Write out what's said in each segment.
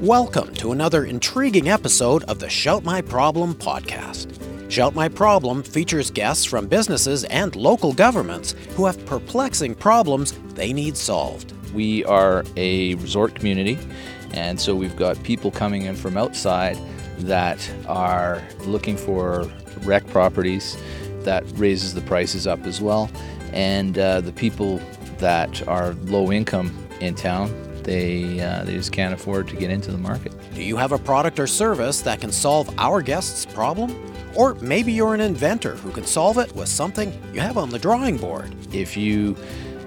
Welcome to another intriguing episode of the Shout My Problem podcast. Shout My Problem features guests from businesses and local governments who have perplexing problems they need solved. We are a resort community, and so we've got people coming in from outside that are looking for rec properties. That raises the prices up as well. And uh, the people that are low income in town, they, uh, they just can't afford to get into the market. Do you have a product or service that can solve our guests' problem? Or maybe you're an inventor who can solve it with something you have on the drawing board. If you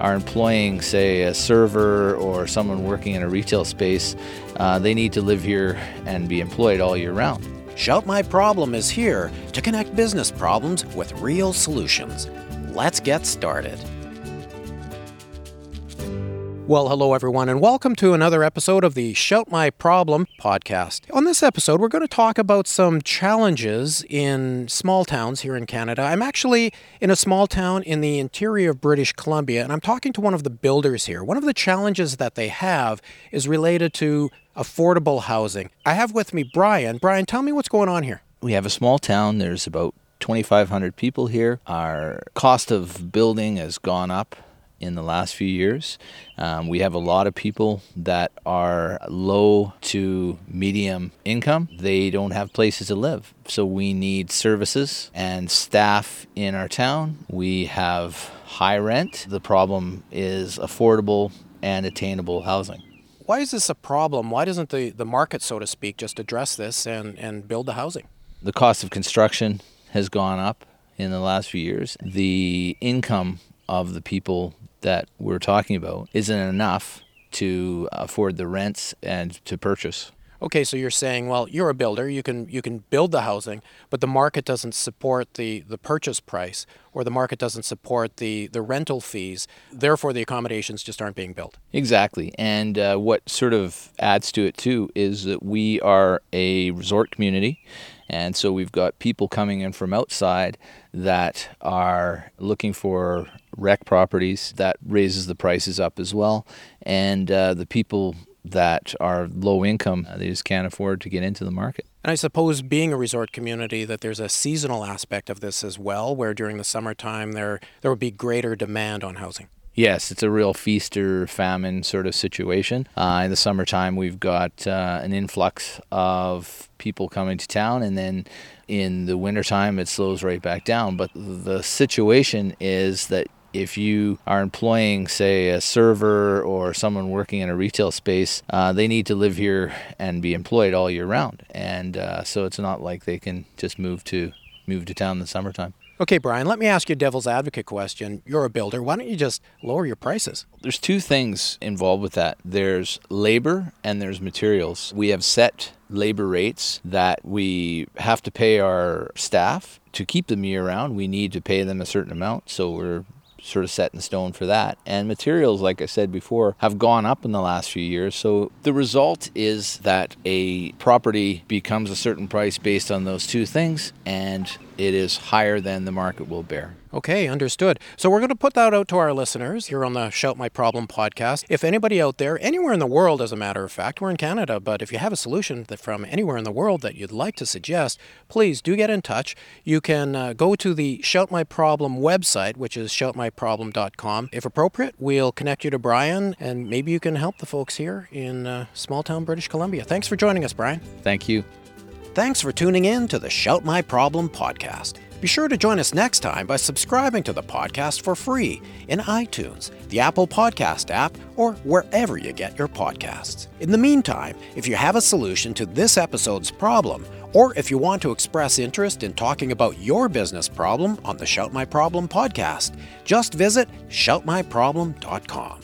are employing, say, a server or someone working in a retail space, uh, they need to live here and be employed all year round. Shout My Problem is here to connect business problems with real solutions. Let's get started. Well, hello everyone, and welcome to another episode of the Shout My Problem podcast. On this episode, we're going to talk about some challenges in small towns here in Canada. I'm actually in a small town in the interior of British Columbia, and I'm talking to one of the builders here. One of the challenges that they have is related to affordable housing. I have with me Brian. Brian, tell me what's going on here. We have a small town, there's about 2,500 people here. Our cost of building has gone up in the last few years. Um, we have a lot of people that are low to medium income. They don't have places to live. So we need services and staff in our town. We have high rent. The problem is affordable and attainable housing. Why is this a problem? Why doesn't the, the market, so to speak, just address this and, and build the housing? The cost of construction has gone up in the last few years. The income of the people that we're talking about isn't enough to afford the rents and to purchase. Okay, so you're saying, well, you're a builder, you can you can build the housing, but the market doesn't support the, the purchase price or the market doesn't support the, the rental fees. Therefore, the accommodations just aren't being built. Exactly. And uh, what sort of adds to it too is that we are a resort community. And so we've got people coming in from outside that are looking for rec properties. That raises the prices up as well. And uh, the people that are low income, they just can't afford to get into the market. And I suppose being a resort community that there's a seasonal aspect of this as well, where during the summertime there there would be greater demand on housing. Yes, it's a real feast or famine sort of situation. Uh, in the summertime, we've got uh, an influx of people coming to town, and then in the wintertime, it slows right back down. But the situation is that if you are employing, say, a server or someone working in a retail space, uh, they need to live here and be employed all year round. And uh, so it's not like they can just move to move to town in the summertime. Okay, Brian, let me ask you a devil's advocate question. You're a builder. Why don't you just lower your prices? There's two things involved with that there's labor and there's materials. We have set labor rates that we have to pay our staff to keep them year round. We need to pay them a certain amount. So we're sort of set in stone for that. And materials, like I said before, have gone up in the last few years. So the result is that a property becomes a certain price based on those two things, and it is higher than the market will bear. Okay, understood. So we're going to put that out to our listeners here on the Shout My Problem podcast. If anybody out there, anywhere in the world, as a matter of fact, we're in Canada, but if you have a solution that from anywhere in the world that you'd like to suggest, please do get in touch. You can uh, go to the Shout My Problem website, which is shoutmyproblem.com. If appropriate, we'll connect you to Brian, and maybe you can help the folks here in uh, small town British Columbia. Thanks for joining us, Brian. Thank you. Thanks for tuning in to the Shout My Problem podcast. Be sure to join us next time by subscribing to the podcast for free in iTunes, the Apple Podcast app, or wherever you get your podcasts. In the meantime, if you have a solution to this episode's problem, or if you want to express interest in talking about your business problem on the Shout My Problem podcast, just visit shoutmyproblem.com.